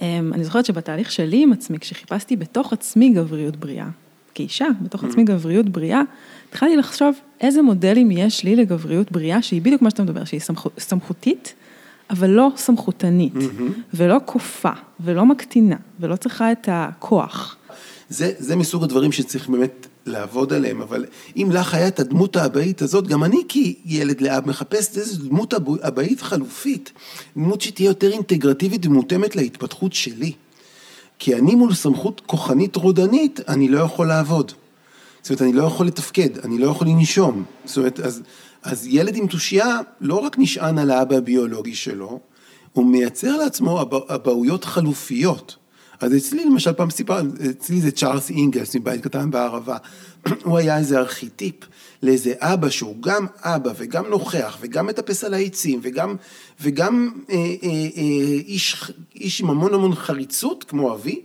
Speaker 1: אמ, אני זוכרת שבתהליך שלי עם עצמי, כשחיפשתי בתוך עצמי גבריות בריאה, כאישה, בתוך עצמי mm-hmm. גבריות בריאה, התחלתי לחשוב איזה מודלים יש לי לגבריות בריאה, שהיא בדיוק מה שאתה מדבר, שהיא סמכותית, אבל לא סמכותנית, mm-hmm. ולא כופה, ולא מקטינה, ולא צריכה את הכוח.
Speaker 2: זה, זה מסוג הדברים שצריך באמת לעבוד עליהם, אבל אם לך היה את הדמות האבאית הזאת, גם אני כילד לאב מחפש איזו דמות אבאית חלופית, דמות שתהיה יותר אינטגרטיבית ומותאמת להתפתחות שלי. כי אני מול סמכות כוחנית רודנית, אני לא יכול לעבוד. זאת אומרת, אני לא יכול לתפקד, אני לא יכול לנשום. זאת אומרת, אז, אז ילד עם תושייה לא רק נשען על האבא הביולוגי שלו, הוא מייצר לעצמו אבהויות חלופיות. אז אצלי למשל פעם סיפר, אצלי זה צ'ארלס אינגלס מבית קטן בערבה, הוא היה איזה ארכיטיפ לאיזה אבא שהוא גם אבא וגם נוכח וגם מטפס על העצים וגם, וגם אה, אה, אה, איש, איש עם המון המון חריצות כמו אבי,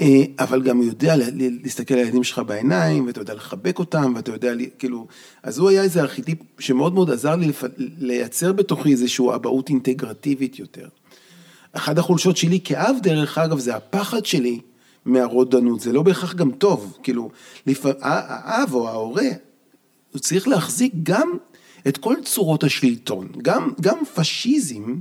Speaker 2: אה, אבל גם הוא יודע להסתכל על הילדים שלך בעיניים, ואתה יודע לחבק אותם, ואתה יודע, כאילו, אז הוא היה איזה ארכיטיפ שמאוד מאוד עזר לי לייצר בתוכי איזושהי אבהות אינטגרטיבית יותר. אחת החולשות שלי כאב, דרך אגב, זה הפחד שלי מהרודנות, זה לא בהכרח גם טוב, כאילו, לפ... האב או ההורה, הוא צריך להחזיק גם את כל צורות השלטון. גם, גם פשיזם,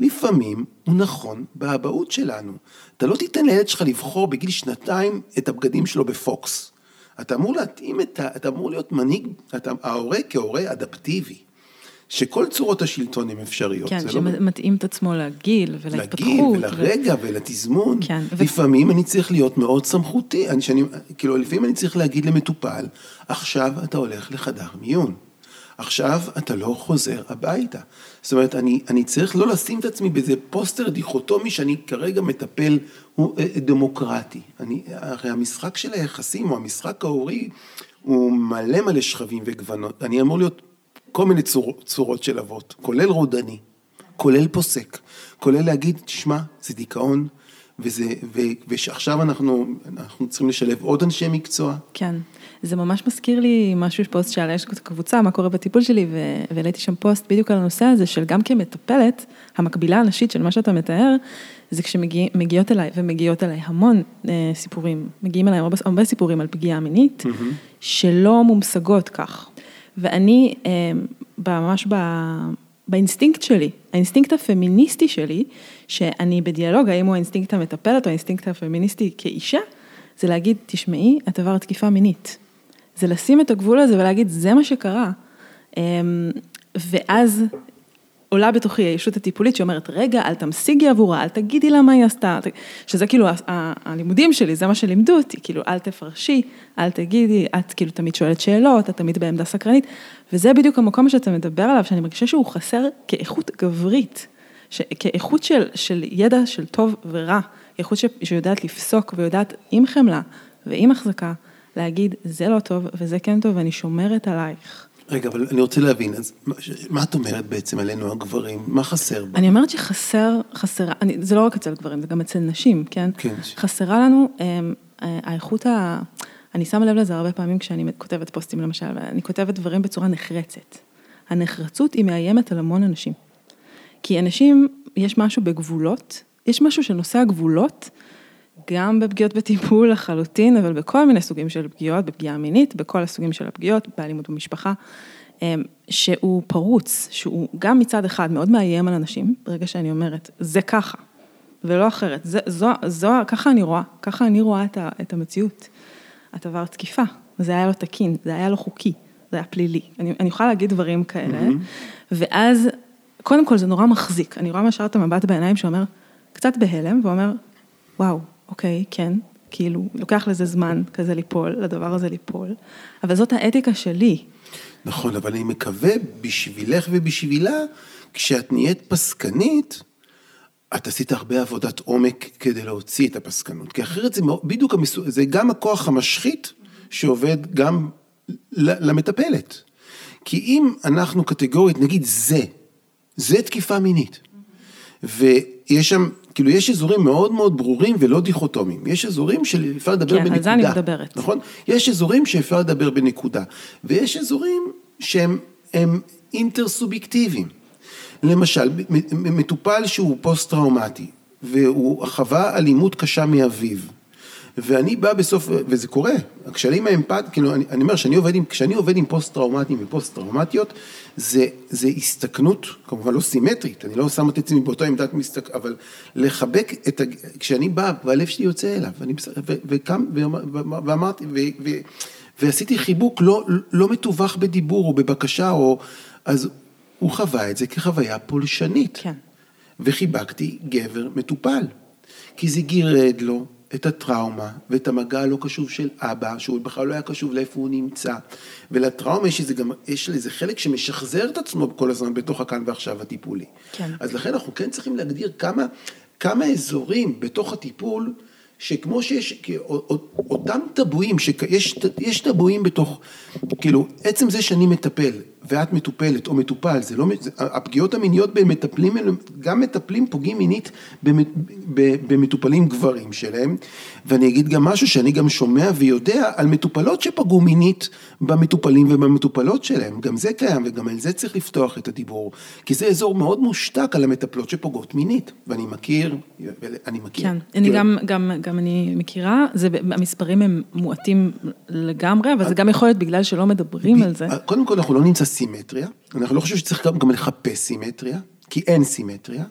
Speaker 2: לפעמים הוא נכון באבהות שלנו. אתה לא תיתן לילד שלך לבחור בגיל שנתיים את הבגדים שלו בפוקס. אתה אמור להתאים את ה... אתה אמור להיות מנהיג, אתה, ההורה כהורה אדפטיבי. שכל צורות השלטון הן אפשריות.
Speaker 1: כן,
Speaker 2: לא-
Speaker 1: שמתאים את עצמו לגיל ולהתפתחות.
Speaker 2: לגיל
Speaker 1: ו-
Speaker 2: ולרגע ולתזמון.
Speaker 1: כן, ו-
Speaker 2: לפעמים אני צריך להיות מאוד סמכותי. אני, שאני, כאילו, לפעמים אני צריך להגיד למטופל, עכשיו אתה הולך לחדר מיון. עכשיו אתה לא חוזר הביתה. זאת אומרת, אני, אני צריך לא לשים את עצמי באיזה פוסטר דיכוטומי שאני כרגע מטפל, הוא אה, דמוקרטי. אני, הרי המשחק של היחסים, או המשחק ההורי, הוא מלא מלא שכבים וגוונות. אני אמור להיות כל מיני צור, צורות של אבות, כולל רודני, כולל פוסק, כולל להגיד, תשמע, זה דיכאון, וזה, ו, ושעכשיו אנחנו, אנחנו צריכים לשלב עוד אנשי מקצוע.
Speaker 1: כן, זה ממש מזכיר לי משהו, פוסט שעלה, יש קבוצה, מה קורה בטיפול שלי, והעליתי שם פוסט בדיוק על הנושא הזה, של גם כמטפלת, המקבילה הנשית של מה שאתה מתאר, זה כשמגיעות אליי, ומגיעות אליי המון אה, סיפורים, מגיעים אליי הרבה, הרבה סיפורים על פגיעה מינית, שלא מומשגות כך. ואני אה, ממש ב... באינסטינקט שלי, האינסטינקט הפמיניסטי שלי, שאני בדיאלוג, האם הוא האינסטינקט המטפלת או האינסטינקט הפמיניסטי כאישה, זה להגיד, תשמעי, את עברת תקיפה מינית. זה לשים את הגבול הזה ולהגיד, זה מה שקרה. אמ, ואז עולה בתוכי הישות הטיפולית שאומרת, רגע, אל תמשיגי עבורה, אל תגידי לה מה היא עשתה, שזה כאילו הלימודים שלי, זה מה שלימדו אותי, כאילו, אל תפרשי, אל תגידי, את כאילו תמיד שואלת שאלות, את תמיד בעמדה סקרנית, וזה בדיוק המקום שאתה מדבר עליו, שאני מרגישה שהוא חסר כאיכות גברית, ש- כאיכות של, של ידע של טוב ורע, כאיכות ש- שיודעת לפסוק ויודעת עם חמלה ועם החזקה, להגיד, זה לא טוב וזה כן טוב ואני שומרת עלייך.
Speaker 2: רגע, אבל אני רוצה להבין, אז מה- מה את אומרת בעצם עלינו הגברים? מה חסר בו?
Speaker 1: אני אומרת שחסר, חסרה, אני, זה לא רק אצל גברים, זה גם אצל נשים, כן?
Speaker 2: כן.
Speaker 1: חסרה לנו אמ, אה, האיכות ה... אני שמה לב לזה הרבה פעמים כשאני כותבת פוסטים למשל, ואני כותבת דברים בצורה נחרצת. הנחרצות היא מאיימת על המון אנשים. כי אנשים, יש משהו בגבולות, יש משהו שנושא הגבולות, גם בפגיעות בטיפול לחלוטין, אבל בכל מיני סוגים של פגיעות, בפגיעה מינית, בכל הסוגים של הפגיעות, באלימות במשפחה, אמ, שהוא פרוץ, שהוא גם מצד אחד מאוד מאיים על אנשים, ברגע שאני אומרת, זה ככה, ולא אחרת, זה, זו, זו, ככה אני רואה, ככה אני רואה את, ה, את המציאות. את עברת תקיפה, זה היה לא תקין, זה היה לא חוקי, זה היה פלילי. אני, אני יכולה להגיד דברים כאלה, mm-hmm. ואז, קודם כל זה נורא מחזיק, אני רואה משל את המבט בעיניים שאומר, קצת בהלם, ואומר, וואו, אוקיי, כן, כאילו, לוקח לזה זמן כזה ליפול, לדבר הזה ליפול, אבל זאת האתיקה שלי.
Speaker 2: נכון, אבל אני מקווה בשבילך ובשבילה, כשאת נהיית פסקנית, את עשית הרבה עבודת עומק כדי להוציא את הפסקנות, כי אחרת זה בדיוק, המסו, זה גם הכוח המשחית שעובד גם למטפלת. כי אם אנחנו קטגורית נגיד זה, זה תקיפה מינית, ויש שם, כאילו יש אזורים מאוד מאוד ברורים ולא דיכוטומיים, יש אזורים שאפשר לדבר
Speaker 1: כן, על
Speaker 2: בנקודה.
Speaker 1: זה אני מדברת.
Speaker 2: נכון? יש אזורים שאפשר לדבר בנקודה, ויש אזורים שהם הם אינטרסובייקטיביים. למשל, מטופל שהוא פוסט-טראומטי, והוא חווה אלימות קשה מאביו, ואני בא בסוף, וזה קורה, הכשלים האמפת, כאילו, אני, אני אומר, שאני עובד עם, כשאני עובד עם פוסט-טראומטיים ופוסט-טראומטיות, זה, זה הסתכנות, כמובן לא סימטרית, אני לא שם את עצמי באותו עמדת מסתכן, אבל לחבק את, ה, כשאני בא, והלב שלי יוצא אליו, ואני, בס- ו, וקם, ואמר- ואמרתי, ו, ו, ועשיתי חיבוק לא, לא מתווך בדיבור או בבקשה, או, אז הוא חווה את זה כחוויה פולשנית.
Speaker 1: כן.
Speaker 2: וחיבקתי גבר מטופל. כי זה גירד לו את הטראומה ואת המגע הלא קשוב של אבא, שהוא בכלל לא היה קשוב לאיפה הוא נמצא. ולטראומה יש איזה גם, יש לזה חלק שמשחזר את עצמו כל הזמן בתוך הכאן ועכשיו הטיפולי.
Speaker 1: כן.
Speaker 2: אז לכן אנחנו כן צריכים להגדיר כמה, כמה אזורים בתוך הטיפול, שכמו שיש, אותם טבואים, שיש יש טבואים בתוך, כאילו, עצם זה שאני מטפל ואת מטופלת או מטופל, זה לא, זה, הפגיעות המיניות במטפלים, גם מטפלים פוגעים מינית במטופלים גברים שלהם, ואני אגיד גם משהו שאני גם שומע ויודע על מטופלות שפגעו מינית במטופלים ובמטופלות שלהם, גם זה קיים וגם על זה צריך לפתוח את הדיבור, כי זה אזור מאוד מושתק על המטפלות שפוגעות מינית, ואני מכיר, אני מכיר.
Speaker 1: כן, אני גם, גם, גם אני מכירה, זה, המספרים הם מועטים לגמרי, אבל זה גם יכול להיות בגלל שלא מדברים על זה.
Speaker 2: קודם כל אנחנו לא נמצא סימטריה, אנחנו לא חושבים שצריך גם, גם לחפש סימטריה, כי אין סימטריה,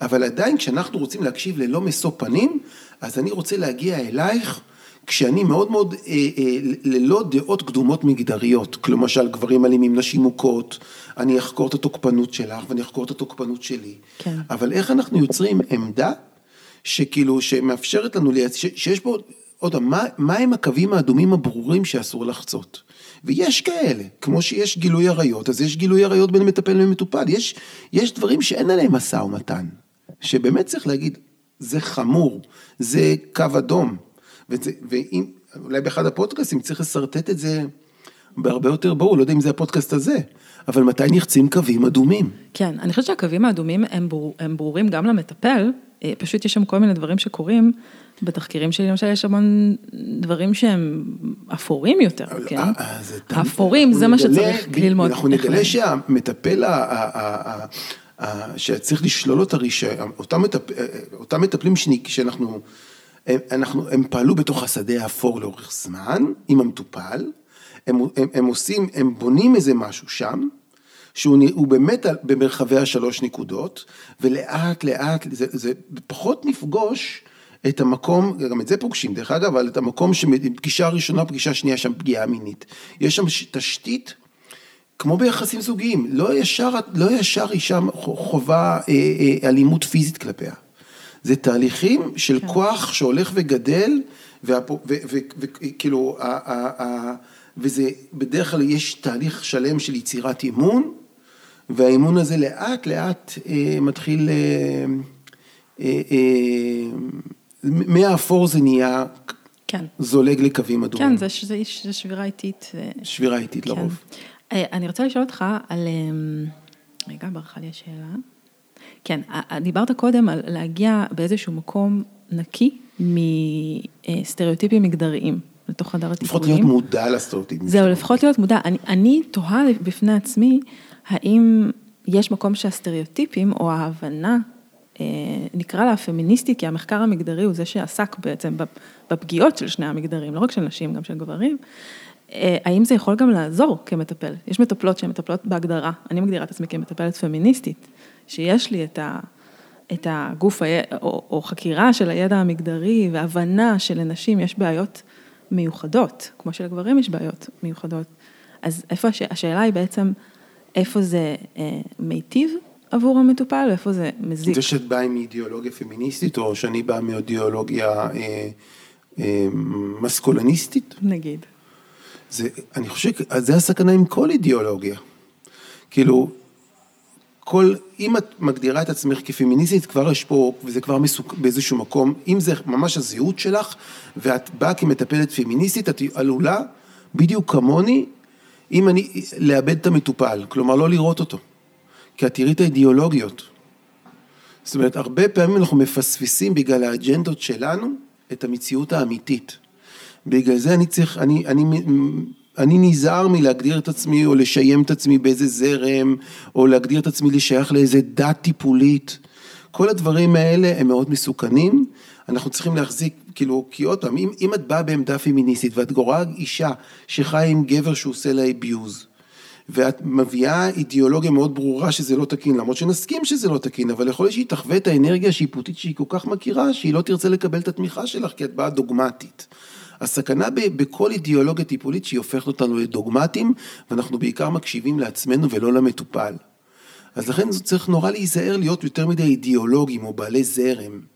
Speaker 2: אבל עדיין כשאנחנו רוצים להקשיב ללא משוא פנים, אז אני רוצה להגיע אלייך. כשאני מאוד מאוד אה, אה, ללא דעות קדומות מגדריות, כלומר למשל גברים אלימים, נשים מוכות, אני אחקור את התוקפנות שלך ואני אחקור את התוקפנות שלי.
Speaker 1: כן.
Speaker 2: אבל איך אנחנו יוצרים עמדה שכאילו, שמאפשרת לנו, שיש פה, עוד פעם, מה, מה הם הקווים האדומים הברורים שאסור לחצות? ויש כאלה, כמו שיש גילוי עריות, אז יש גילוי עריות בין מטפל למטופל, יש, יש דברים שאין עליהם משא ומתן, שבאמת צריך להגיד, זה חמור, זה קו אדום. וזה, ואם, אולי באחד הפודקאסטים צריך לשרטט את זה בהרבה יותר ברור, לא יודע אם זה הפודקאסט הזה, אבל מתי נחצים קווים אדומים?
Speaker 1: כן, אני חושבת שהקווים האדומים הם, בור, הם ברורים גם למטפל, פשוט יש שם כל מיני דברים שקורים. בתחקירים שלי למשל יש המון דברים שהם אפורים יותר, כן? אה, אה, אפורים, זה מה שצריך ללמוד.
Speaker 2: אנחנו נגלה שהמטפל שצריך לשלול את הרישיון, אותם מטפלים שאנחנו הם, אנחנו, הם פעלו בתוך השדה האפור לאורך זמן עם המטופל, הם, הם, הם עושים, הם בונים איזה משהו שם, שהוא באמת במרחבי השלוש נקודות, ולאט לאט, זה, זה פחות נפגוש את המקום, גם את זה פוגשים דרך אגב, אבל את המקום שפגישה ראשונה, פגישה שנייה שם פגיעה מינית. יש שם תשתית, כמו ביחסים זוגיים, לא ישר, לא ישר אישה חובה אה, אה, אלימות פיזית כלפיה. זה תהליכים של כן. כוח שהולך וגדל, וכאילו, וזה, בדרך כלל יש תהליך שלם של יצירת אימון, והאימון הזה לאט לאט אה, מתחיל, אה, אה, אה, מהאפור זה נהיה כן. זולג לקווים אדומים.
Speaker 1: כן, זה, זה, זה שבירה איטית. אה,
Speaker 2: שבירה איטית כן. לרוב.
Speaker 1: אה, אני רוצה לשאול אותך על, אה, רגע, ברכה לי השאלה. כן, דיברת קודם על להגיע באיזשהו מקום נקי מסטריאוטיפים מגדריים לתוך חדר הטיפולים.
Speaker 2: לפחות להיות מודע לסטריאוטיפים.
Speaker 1: זהו, לפחות להיות מודע. אני, אני תוהה בפני עצמי, האם יש מקום שהסטריאוטיפים או ההבנה, אה, נקרא לה הפמיניסטית, כי המחקר המגדרי הוא זה שעסק בעצם בפגיעות של שני המגדרים, לא רק של נשים, גם של גברים. אה, האם זה יכול גם לעזור כמטפל? יש מטפלות שהן מטפלות בהגדרה, אני מגדירה את עצמי כמטפלת פמיניסטית. שיש לי את, ה, את הגוף או, או חקירה של הידע המגדרי והבנה שלנשים יש בעיות מיוחדות, כמו שלגברים יש בעיות מיוחדות. אז איפה, הש, השאלה היא בעצם, איפה זה אה, מיטיב עבור המטופל ואיפה זה מזיק.
Speaker 2: זה שאת באה עם אידיאולוגיה פמיניסטית, או שאני באה מאידיאולוגיה אה, אה, מסקולניסטית?
Speaker 1: נגיד.
Speaker 2: זה, אני חושב, זה הסכנה עם כל אידיאולוגיה. כאילו, כל, אם את מגדירה את עצמך כפמיניסטית, כבר יש פה, וזה כבר מסוק, באיזשהו מקום, אם זה ממש הזהות שלך, ואת באה כמטפלת פמיניסטית, את עלולה, בדיוק כמוני, אם אני, לאבד את המטופל, כלומר לא לראות אותו, כי את תראי את האידיאולוגיות. זאת אומרת, הרבה פעמים אנחנו מפספסים בגלל האג'נדות שלנו את המציאות האמיתית. בגלל זה אני צריך, אני, אני אני נזהר מלהגדיר את עצמי או לשיים את עצמי באיזה זרם, או להגדיר את עצמי לשייך לאיזה דת טיפולית. כל הדברים האלה הם מאוד מסוכנים, אנחנו צריכים להחזיק, כאילו, כי עוד פעם, אם, אם את באה בעמדה פמיניסטית ואת גוררה אישה שחיה עם גבר שעושה לה אביוז, ואת מביאה אידיאולוגיה מאוד ברורה שזה לא תקין, למרות שנסכים שזה לא תקין, אבל יכול להיות שהיא תחווה את האנרגיה השיפוטית שהיא כל כך מכירה, שהיא לא תרצה לקבל את התמיכה שלך, כי את באה דוגמטית. הסכנה בכל אידיאולוגיה טיפולית שהיא הופכת אותנו לדוגמטים, ואנחנו בעיקר מקשיבים לעצמנו ולא למטופל. אז לכן צריך נורא להיזהר להיות יותר מדי אידיאולוגים או בעלי זרם.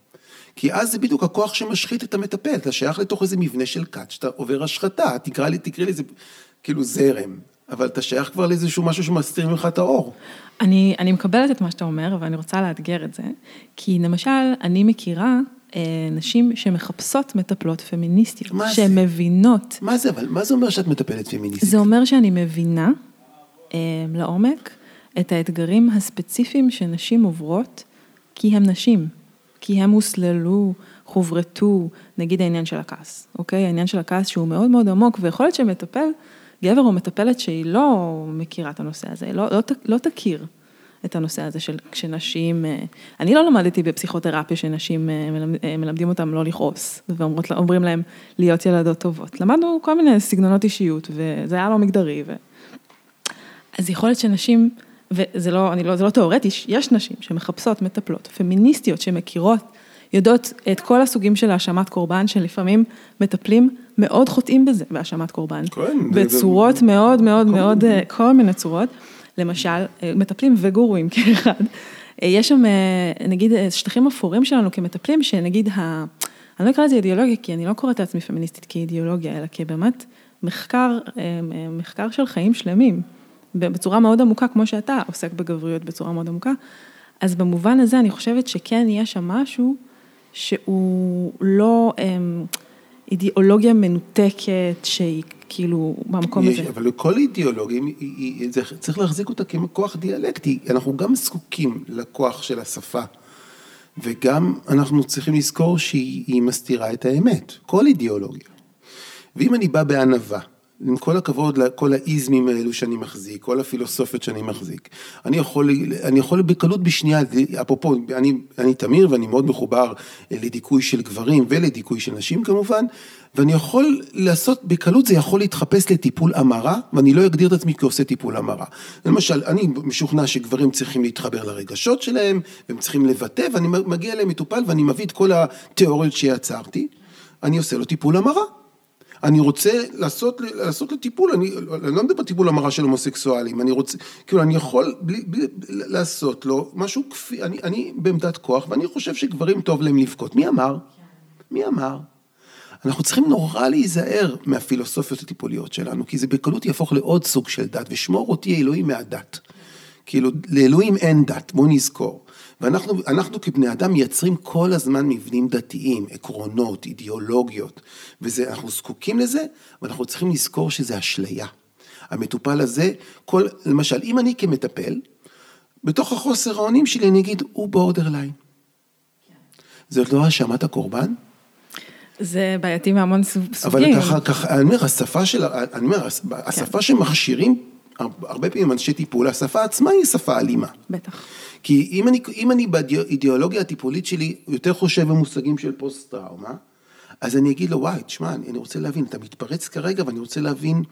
Speaker 2: כי אז זה בדיוק הכוח שמשחית את המטפל, אתה שייך לתוך איזה מבנה של כת שאתה עובר השחתה, תקרא לי, תקרא לי, זה כאילו זרם, אבל אתה שייך כבר לאיזשהו משהו שמסתיר ממך את האור.
Speaker 1: אני, אני מקבלת את מה שאתה אומר, ואני רוצה לאתגר את זה, כי למשל, אני מכירה אה, נשים שמחפשות מטפלות פמיניסטיות, שהן מבינות.
Speaker 2: מה זה, אבל מה זה אומר שאת מטפלת פמיניסטית?
Speaker 1: זה אומר שאני מבינה אה, לעומק את האתגרים הספציפיים שנשים עוברות, כי הן נשים, כי הן הוסללו, חוברתו, נגיד העניין של הכעס, אוקיי? העניין של הכעס שהוא מאוד מאוד עמוק, ויכול להיות שמטפל, גבר או מטפלת שהיא לא מכירה את הנושא הזה, לא, לא, לא תכיר את הנושא הזה של כשנשים, אה, אני לא למדתי בפסיכותרפיה שנשים אה, אה, מלמדים אותם לא לכעוס, ואומרים להם להיות ילדות טובות. למדנו כל מיני סגנונות אישיות, וזה היה לא מגדרי. ו... אז יכול להיות שנשים, וזה לא, לא, לא תיאורטי, יש נשים שמחפשות מטפלות, פמיניסטיות שמכירות, יודעות את כל הסוגים של האשמת קורבן, שלפעמים מטפלים מאוד חוטאים בזה, בהאשמת קורבן. כן. בצורות זה... מאוד מאוד מאוד, כל מיני צורות. למשל, אה, מטפלים וגורואים כאחד. אה, יש שם, אה, נגיד, שטחים אפורים שלנו כמטפלים, שנגיד, ה... אני לא אקרא לזה אידיאולוגיה, כי אני לא קוראת לעצמי פמיניסטית כאידיאולוגיה, אלא כבאמת מחקר, מחקר של חיים שלמים, בצורה מאוד עמוקה, כמו שאתה עוסק בגבריות בצורה מאוד עמוקה. אז במובן הזה אני חושבת שכן יש שם משהו שהוא לא אידיאולוגיה מנותקת, שהיא כאילו, במקום
Speaker 2: יש,
Speaker 1: הזה.
Speaker 2: אבל לכל אידיאולוגיה, צריך להחזיק אותה ככוח דיאלקטי. אנחנו גם זקוקים לכוח של השפה, וגם אנחנו צריכים לזכור שהיא מסתירה את האמת, כל אידיאולוגיה. ואם אני בא בענווה, עם כל הכבוד לכל האיזמים האלו שאני מחזיק, כל הפילוסופיות שאני מחזיק, אני יכול, אני יכול בקלות בשנייה, אפרופו, אני, אני תמיר ואני מאוד מחובר לדיכוי של גברים ולדיכוי של נשים כמובן, ואני יכול לעשות, בקלות זה יכול להתחפש לטיפול המרה, ואני לא אגדיר את עצמי כעושה טיפול המרה. למשל, אני משוכנע שגברים צריכים להתחבר לרגשות שלהם, והם צריכים לבטא, ואני מגיע אליהם מטופל ואני מביא את כל התיאוריות שיצרתי, אני עושה לו טיפול המרה. אני רוצה לעשות, לעשות לו טיפול, אני, אני לא מדבר טיפול המרה של הומוסקסואלים, אני רוצה, כאילו אני יכול בלי, בלי, לעשות לו משהו כפי, אני, אני בעמדת כוח ואני חושב שגברים טוב להם לבכות. מי אמר? מי אמר? אנחנו צריכים נורא להיזהר מהפילוסופיות הטיפוליות שלנו, כי זה בקלות יהפוך לעוד סוג של דת, ושמור אותי אלוהים מהדת. כאילו, לאלוהים אין דת, בוא נזכור. ואנחנו כבני אדם מייצרים כל הזמן מבנים דתיים, עקרונות, אידיאולוגיות, ואנחנו זקוקים לזה, ואנחנו צריכים לזכור שזה אשליה. המטופל הזה, כל, למשל, אם אני כמטפל, בתוך החוסר האונים שלי אני אגיד, הוא בורדרליין. זאת לא האשמת הקורבן?
Speaker 1: זה בעייתי מהמון סוגים.
Speaker 2: אבל ככה, ככה, אני אומר, השפה של, אני אומר, השפה כן. שמכשירים הרבה פעמים אנשי טיפול, השפה עצמה היא שפה אלימה.
Speaker 1: בטח.
Speaker 2: כי אם אני, אם אני באידיאולוגיה הטיפולית שלי יותר חושב במושגים של פוסט טראומה, אז אני אגיד לו, וואי, תשמע, אני רוצה להבין, אתה מתפרץ כרגע ואני רוצה להבין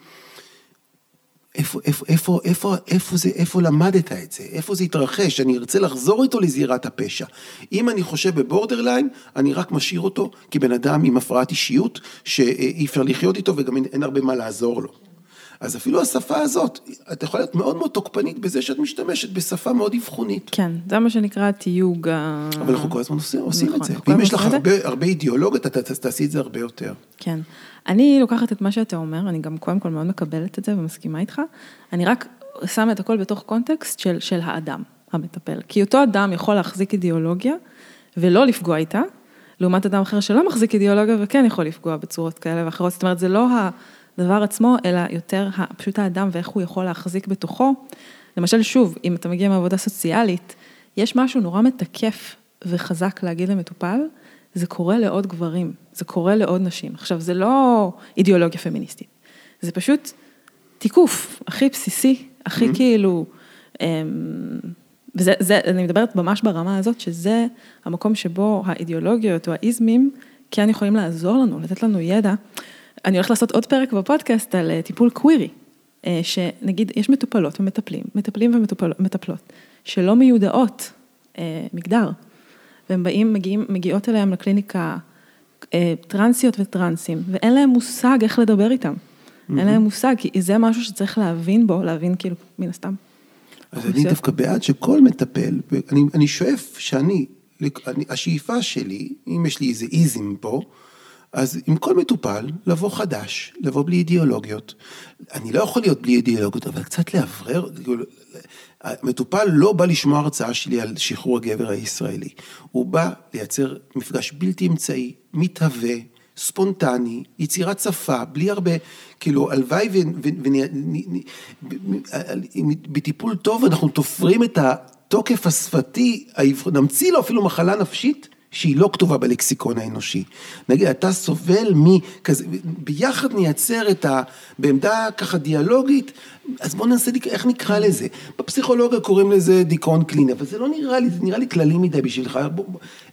Speaker 2: איפה, איפה, איפה, איפה, איפה זה, איפה למדת את זה, איפה זה התרחש, אני ארצה לחזור איתו לזירת הפשע. אם אני חושב בבורדרליין, אני רק משאיר אותו כבן אדם עם הפרעת אישיות, שאי אפשר לחיות איתו וגם אין, אין הרבה מה לעזור לו. אז אפילו השפה הזאת, את יכולה להיות מאוד מאוד תוקפנית בזה שאת משתמשת בשפה מאוד אבחונית.
Speaker 1: כן, זה מה שנקרא תיוג
Speaker 2: ה... אבל אנחנו כל הזמן עושים, נכון, את זה. ואם יש לך הרבה, הרבה אידיאולוגיות, אתה תעשי את זה הרבה יותר.
Speaker 1: כן. אני לוקחת את מה שאתה אומר, אני גם קודם כל מאוד מקבלת את זה ומסכימה איתך. אני רק שמה את הכל בתוך קונטקסט של, של האדם המטפל. כי אותו אדם יכול להחזיק אידיאולוגיה ולא לפגוע איתה, לעומת אדם אחר שלא מחזיק אידיאולוגיה וכן יכול לפגוע בצורות כאלה ואחרות. זאת אומרת, זה לא ה... הדבר עצמו, אלא יותר פשוט האדם ואיך הוא יכול להחזיק בתוכו. למשל, שוב, אם אתה מגיע מעבודה סוציאלית, יש משהו נורא מתקף וחזק להגיד למטופל, זה קורה לעוד גברים, זה קורה לעוד נשים. עכשיו, זה לא אידיאולוגיה פמיניסטית, זה פשוט תיקוף הכי בסיסי, הכי mm-hmm. כאילו, אמ, וזה, זה, אני מדברת ממש ברמה הזאת, שזה המקום שבו האידיאולוגיות או האיזמים כן יכולים לעזור לנו, לתת לנו ידע. אני הולכת לעשות עוד פרק בפודקאסט על אה, טיפול קווירי, אה, שנגיד יש מטופלות ומטפלים, מטפלים ומטפלות, שלא מיודעות אה, מגדר, והם באים, מגיעים, מגיעות אליהם לקליניקה טרנסיות וטרנסים, ואין להם מושג איך לדבר איתם. אין להם מושג, כי זה משהו שצריך להבין בו, להבין כאילו, מן הסתם.
Speaker 2: אז אני דווקא בעד שכל מטפל, אני, אני שואף שאני, אני, השאיפה שלי, אם יש לי איזה איזם פה, אז עם כל מטופל, לבוא חדש, לבוא בלי אידיאולוגיות. אני לא יכול להיות בלי אידיאולוגיות, אבל קצת לאוורר, המטופל לא בא לשמוע הרצאה שלי על שחרור הגבר הישראלי. הוא בא לייצר מפגש בלתי אמצעי, מתהווה, ספונטני, יצירת שפה, בלי הרבה, כאילו, הלוואי ובטיפול טוב אנחנו תופרים את התוקף השפתי, נמציא לו אפילו מחלה נפשית שהיא לא כתובה בלקסיקון האנושי. נגיד, אתה סובל מכזה, ביחד נייצר את ה... בעמדה ככה דיאלוגית, אז בוא ננסה, איך נקרא לזה? בפסיכולוגיה קוראים לזה דיכאון קליני, אבל זה לא נראה לי, זה נראה לי כללי מדי בשבילך.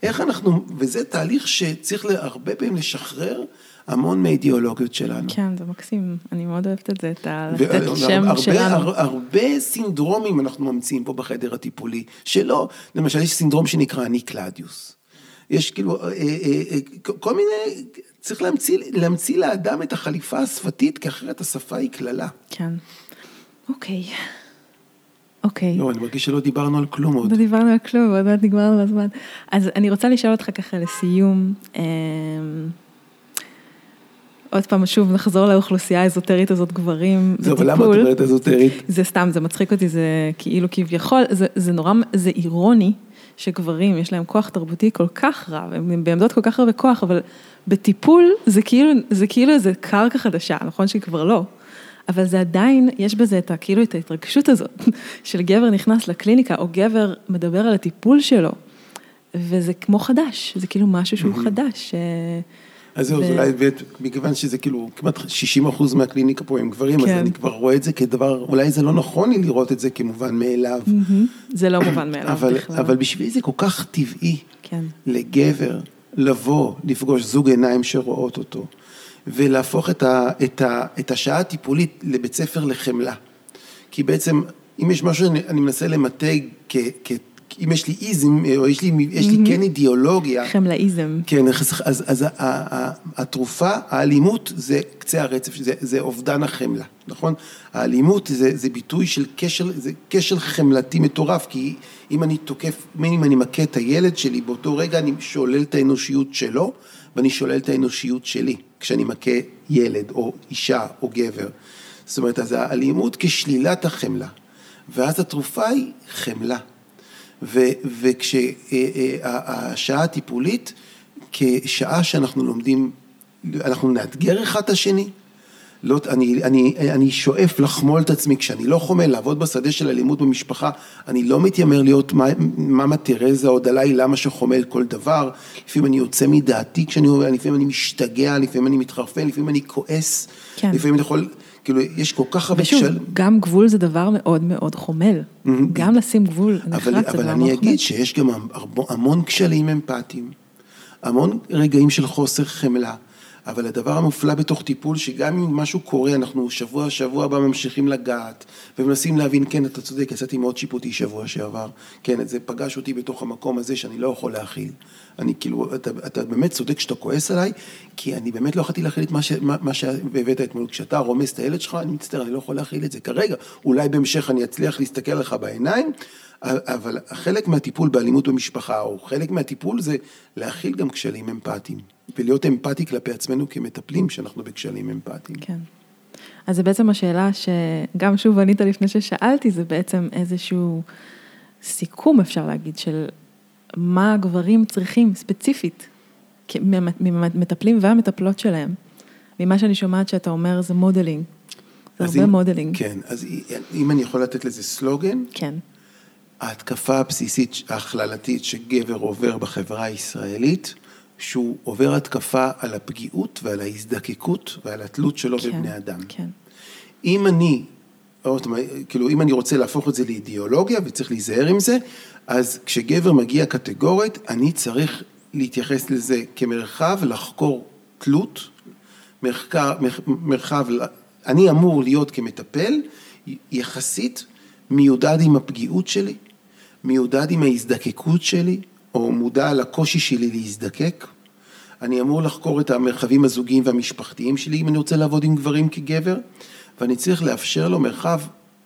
Speaker 2: איך אנחנו, וזה תהליך שצריך הרבה פעמים לשחרר. המון מהאידיאולוגיות שלנו.
Speaker 1: כן, זה מקסים, אני מאוד אוהבת את זה, את ה... לתת שם
Speaker 2: הרבה,
Speaker 1: שלנו.
Speaker 2: הרבה, הרבה סינדרומים אנחנו ממציאים פה בחדר הטיפולי, שלא, למשל יש סינדרום שנקרא אני קלדיוס. יש כאילו, אה, אה, אה, כל מיני, צריך להמציא, להמציא לאדם את החליפה השפתית, כי אחרת השפה היא קללה.
Speaker 1: כן. אוקיי. אוקיי.
Speaker 2: לא, אני מרגיש שלא דיברנו על כלום עוד.
Speaker 1: לא דיברנו על כלום, עוד מעט נגמר לנו הזמן. אז אני רוצה לשאול אותך ככה לסיום. עוד פעם, שוב נחזור לאוכלוסייה האזוטרית הזאת, גברים
Speaker 2: בטיפול. אבל למה את אומרת אזוטרית?
Speaker 1: זה סתם, זה מצחיק אותי, זה כאילו כביכול, זה, זה נורא, זה אירוני שגברים יש להם כוח תרבותי כל כך רב, הם בעמדות כל כך הרבה כוח, אבל בטיפול זה כאילו, זה כאילו איזה קרקע חדשה, נכון שהיא כבר לא. אבל זה עדיין, יש בזה את כאילו את ההתרגשות הזאת, של גבר נכנס לקליניקה, או גבר מדבר על הטיפול שלו, וזה כמו חדש, זה כאילו משהו שהוא חדש.
Speaker 2: אז זהו, אולי, מכיוון שזה כאילו כמעט 60 אחוז מהקליניקה פה הם גברים, אז כן. אני כבר רואה את זה כדבר, אולי זה לא נכון לי לראות את זה כמובן מאליו.
Speaker 1: זה לא מובן מאליו בכלל.
Speaker 2: אבל בשבילי זה כל כך טבעי כן. לגבר לבוא, לפגוש זוג עיניים שרואות אותו, ולהפוך את השעה הטיפולית לבית ספר לחמלה. כי בעצם, אם יש משהו שאני מנסה למתג כ... אם יש לי איזם, או יש לי, יש לי כן אידיאולוגיה.
Speaker 1: חמלאיזם.
Speaker 2: כן, אז, אז התרופה, האלימות זה קצה הרצף, זה, זה אובדן החמלה, נכון? האלימות זה, זה ביטוי של קשר, זה קשר חמלתי מטורף, כי אם אני תוקף, אם אני מכה את הילד שלי, באותו רגע אני שולל את האנושיות שלו, ואני שולל את האנושיות שלי, כשאני מכה ילד, או אישה, או גבר. זאת אומרת, אז האלימות כשלילת החמלה, ואז התרופה היא חמלה. וכשהשעה הטיפולית, כשעה שאנחנו לומדים, אנחנו נאתגר אחד את השני, לא, אני, אני, אני שואף לחמול את עצמי, כשאני לא חומל, לעבוד בשדה של אלימות במשפחה, אני לא מתיימר להיות מאמה תרזה או דלאי למה שחומל כל דבר, לפעמים אני יוצא מדעתי כשאני אומר, לפעמים אני משתגע, לפעמים אני מתחרפן, לפעמים אני כועס, כן. לפעמים אני יכול... כאילו, יש כל כך הרבה...
Speaker 1: ושוב, של... גם גבול זה דבר מאוד מאוד חומל. Mm-hmm. גם לשים גבול נחרץ זה דבר מאוד חומל.
Speaker 2: אבל אני אגיד שיש גם המון כשלים אמפתיים, המון רגעים של חוסר חמלה. אבל הדבר המופלא בתוך טיפול, שגם אם משהו קורה, אנחנו שבוע, שבוע הבא ממשיכים לגעת, ומנסים להבין, כן, אתה צודק, יצאתי מאוד שיפוטי שבוע שעבר, כן, זה פגש אותי בתוך המקום הזה שאני לא יכול להכיל. אני כאילו, אתה, אתה באמת צודק שאתה כועס עליי, כי אני באמת לא יכולתי להכיל את מה, ש, מה, מה שהבאת אתמול. כשאתה רומס את הילד שלך, אני מצטער, אני לא יכול להכיל את זה כרגע. אולי בהמשך אני אצליח להסתכל לך בעיניים, אבל חלק מהטיפול באלימות במשפחה, או חלק מהטיפול זה להכיל גם כשלים אמפתיים, ולהיות אמפתי כלפי עצמנו כמטפלים שאנחנו בכשלים אמפתיים.
Speaker 1: כן. אז זה בעצם השאלה שגם שוב ענית לפני ששאלתי, זה בעצם איזשהו סיכום, אפשר להגיד, של מה הגברים צריכים ספציפית, ממטפלים והמטפלות שלהם. ממה שאני שומעת שאתה אומר זה modeling. זה הרבה
Speaker 2: אם,
Speaker 1: modeling.
Speaker 2: כן, אז אם אני יכול לתת לזה סלוגן,
Speaker 1: כן.
Speaker 2: ההתקפה הבסיסית ההכללתית שגבר עובר בחברה הישראלית, שהוא עובר התקפה על הפגיעות ועל ההזדקקות ועל התלות שלו כן, בבני אדם.
Speaker 1: כן.
Speaker 2: אם אני, כאילו אם אני רוצה להפוך את זה לאידיאולוגיה וצריך להיזהר עם זה, אז כשגבר מגיע קטגורית, אני צריך להתייחס לזה כמרחב לחקור תלות, מרחב, מרחב, אני אמור להיות כמטפל יחסית מיודד עם הפגיעות שלי, מיודד עם ההזדקקות שלי, או מודע לקושי שלי להזדקק. אני אמור לחקור את המרחבים הזוגיים והמשפחתיים שלי, אם אני רוצה לעבוד עם גברים כגבר, ואני צריך לאפשר לו מרחב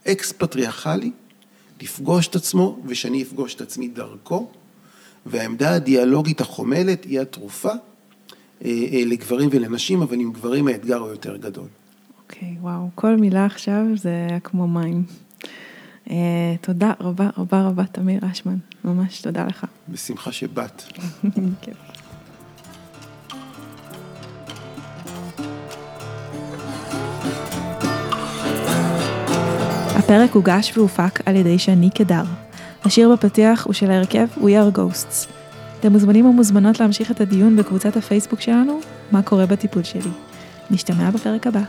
Speaker 2: אקס-פטריארכלי, לפגוש את עצמו, ושאני אפגוש את עצמי דרכו, והעמדה הדיאלוגית החומלת היא התרופה אה, אה, לגברים ולנשים, אבל עם גברים האתגר הוא יותר גדול.
Speaker 1: אוקיי, okay, וואו, כל מילה עכשיו זה כמו מים. Uh, תודה רבה רבה רבה, תמיר אשמן, ממש תודה לך.
Speaker 2: בשמחה שבאת.
Speaker 1: כן. הפרק הוגש והופק על ידי שני קדר. השיר בפתיח הוא של ההרכב We are Ghosts. אתם מוזמנים ומוזמנות להמשיך את הדיון בקבוצת הפייסבוק שלנו, מה קורה בטיפול שלי. נשתמע בפרק הבא.